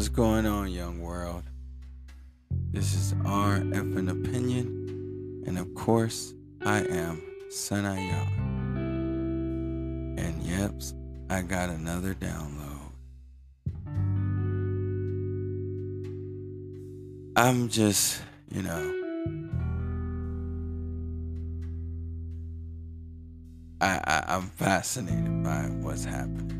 What's going on, young world? This is RF an Opinion, and of course, I am Sanaya. And yeps, I got another download. I'm just, you know, I, I I'm fascinated by what's happening.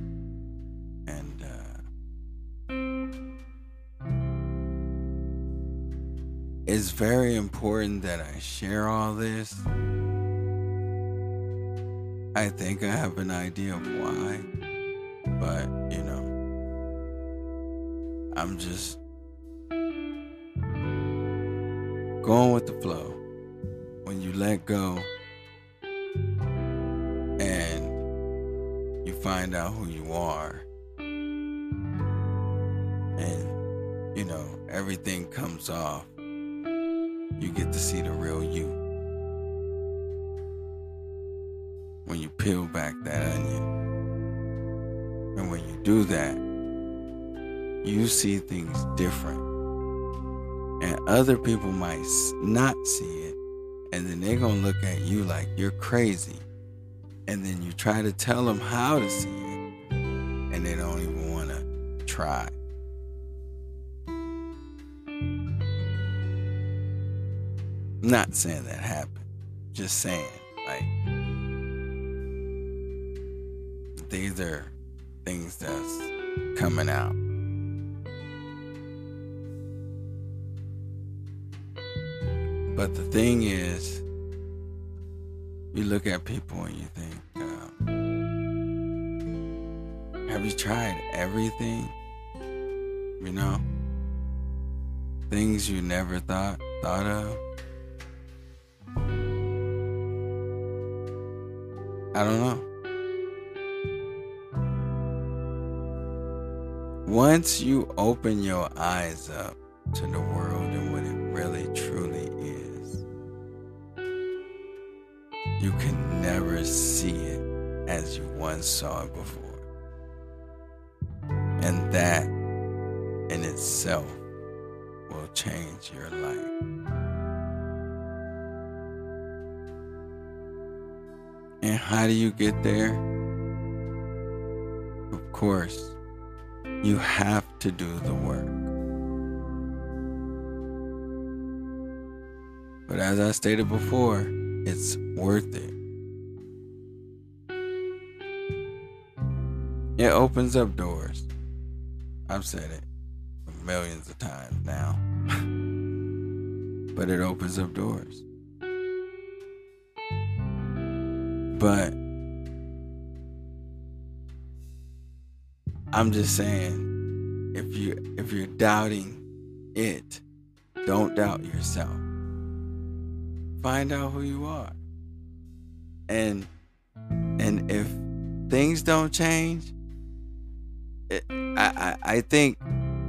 It's very important that I share all this. I think I have an idea of why, but you know, I'm just going with the flow. When you let go and you find out who you are, and you know, everything comes off, you get to see the real you. When you peel back that onion, and when you do that, you see things different. And other people might not see it and then they're going to look at you like you're crazy. And then you try to tell them how to see it and they don't even want to try not saying that happened just saying like these are things that's coming out But the thing is, you look at people and you think, um, have you tried everything? You know, things you never thought thought of. I don't know. Once you open your eyes up to the world and what it really truly is, you can never see it as you once saw it before. And that in itself will change your life. And how do you get there? Of course, you have to do the work. But as I stated before, it's worth it. It opens up doors. I've said it millions of times now. but it opens up doors. But I'm just saying if you if you're doubting it, don't doubt yourself. Find out who you are. And and if things don't change, it, I, I I think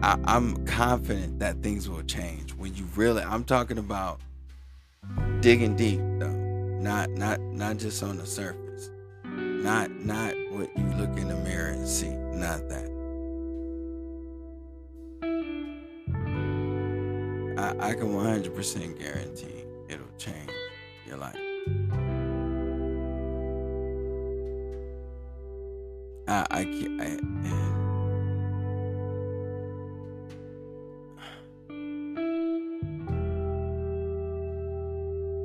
I, I'm confident that things will change when you really. I'm talking about digging deep though, not not not just on the surface, not not what you look in the mirror and see, not that. I, I can 100% guarantee it'll change your life. I I, I, and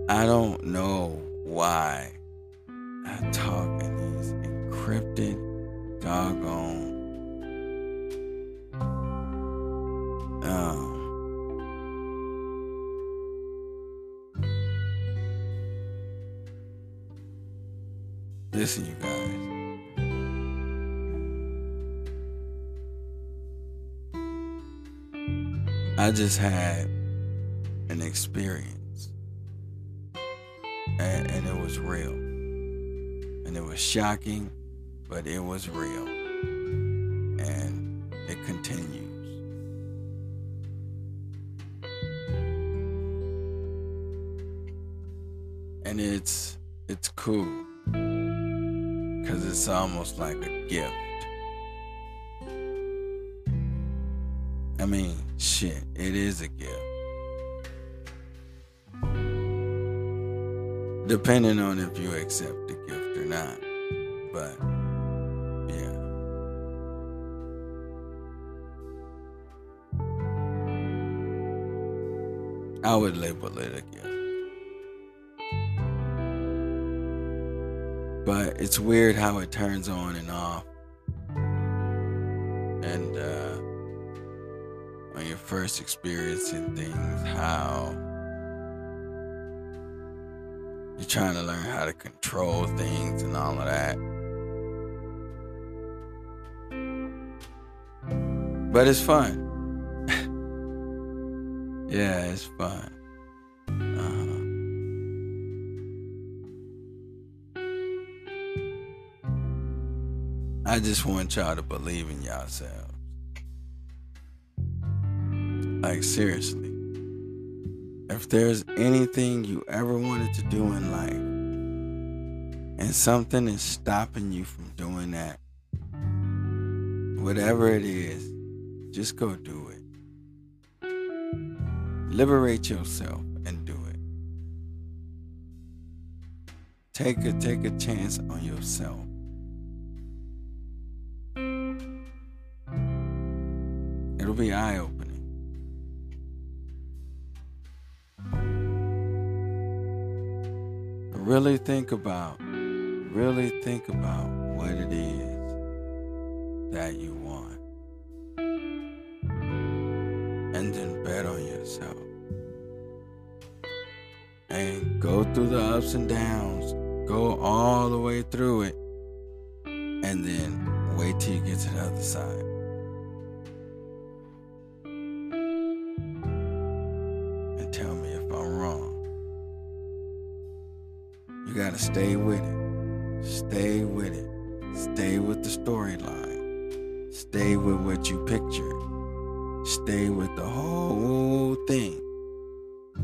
I don't know why I talk in these encrypted, doggone, um, listen, you guys. I just had an experience and, and it was real. And it was shocking, but it was real. And it continues. And it's it's cool cuz it's almost like a gift. I mean, shit, it is a gift. Depending on if you accept the gift or not. But, yeah. I would label it a gift. But it's weird how it turns on and off. And uh, when you're first experiencing things, how you're trying to learn how to control things and all of that. But it's fun. yeah, it's fun. Uh-huh. I just want y'all to believe in yourselves. Like, seriously. If there's anything you ever wanted to do in life, and something is stopping you from doing that, whatever it is, just go do it. Liberate yourself and do it. Take a take a chance on yourself. It'll be eye opening. Really think about, really think about what it is that you want. And then bet on yourself. And go through the ups and downs, go all the way through it, and then wait till you get to the other side. Gotta stay with it. Stay with it. Stay with the storyline. Stay with what you pictured. Stay with the whole thing.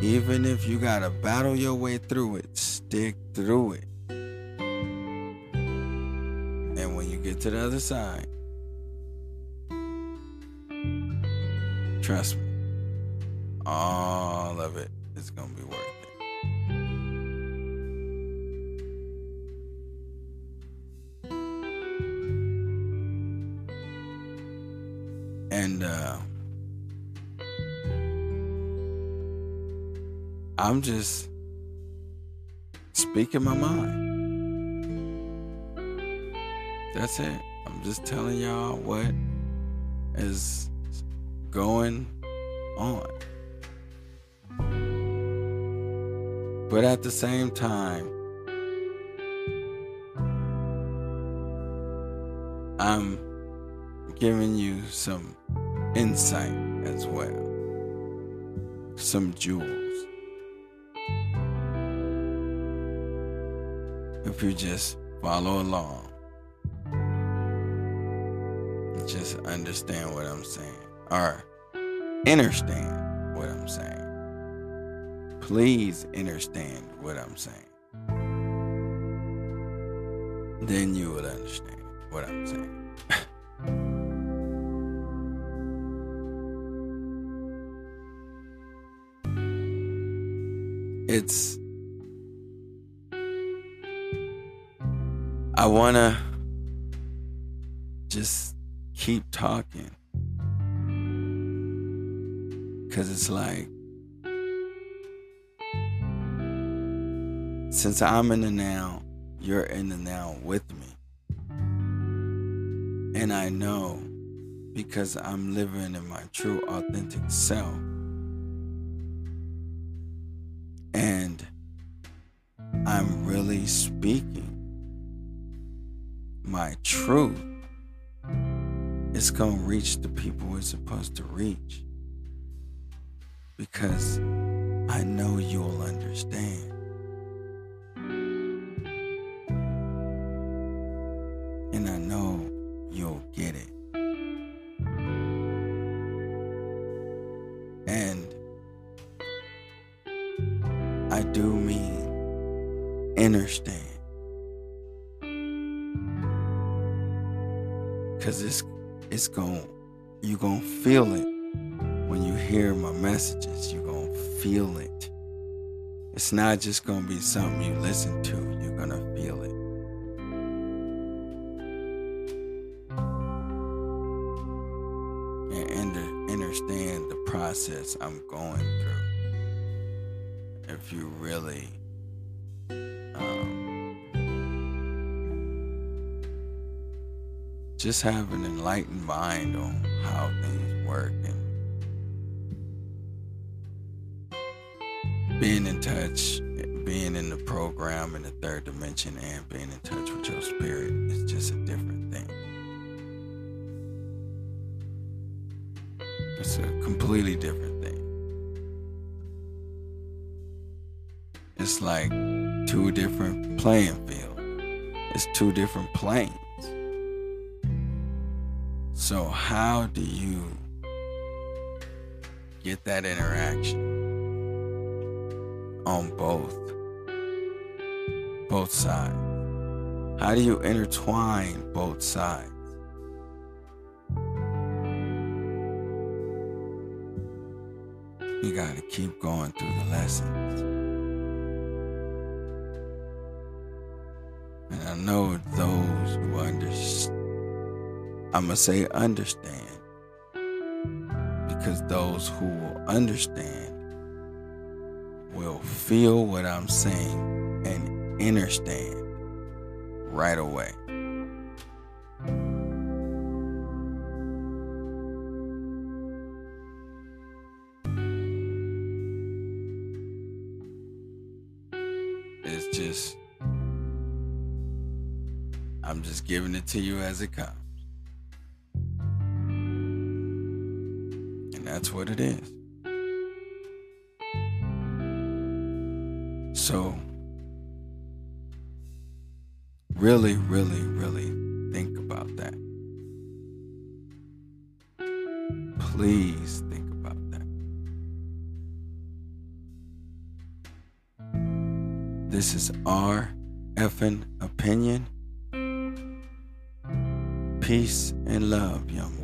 Even if you gotta battle your way through it, stick through it. And when you get to the other side, trust me, all of it is gonna be worth I'm just speaking my mind. That's it. I'm just telling y'all what is going on. But at the same time, I'm giving you some insight as well, some jewels. If you just follow along, just understand what I'm saying, or understand what I'm saying. Please understand what I'm saying. Then you will understand what I'm saying. it's I want to just keep talking cuz it's like since I'm in the now, you're in the now with me. And I know because I'm living in my true authentic self and I'm really speaking my truth, it's going to reach the people it's supposed to reach. Because I know you'll understand. And I know you'll get it. And I do mean understand. Cause it's it's going you're gonna feel it when you hear my messages, you're to feel it. It's not just to be something you listen to, you're to feel it. And understand the process I'm going through. If you really uh, just have an enlightened mind on how things work and being in touch, being in the program in the third dimension and being in touch with your spirit is just a different thing. It's a completely different thing. It's like two different playing fields. It's two different planes. So, how do you get that interaction on both both sides? How do you intertwine both sides? You got to keep going through the lessons. And I know those who understand I'm going to say understand because those who will understand will feel what I'm saying and understand right away. It's just, I'm just giving it to you as it comes. That's what it is. So, really, really, really think about that. Please think about that. This is our effing opinion. Peace and love, young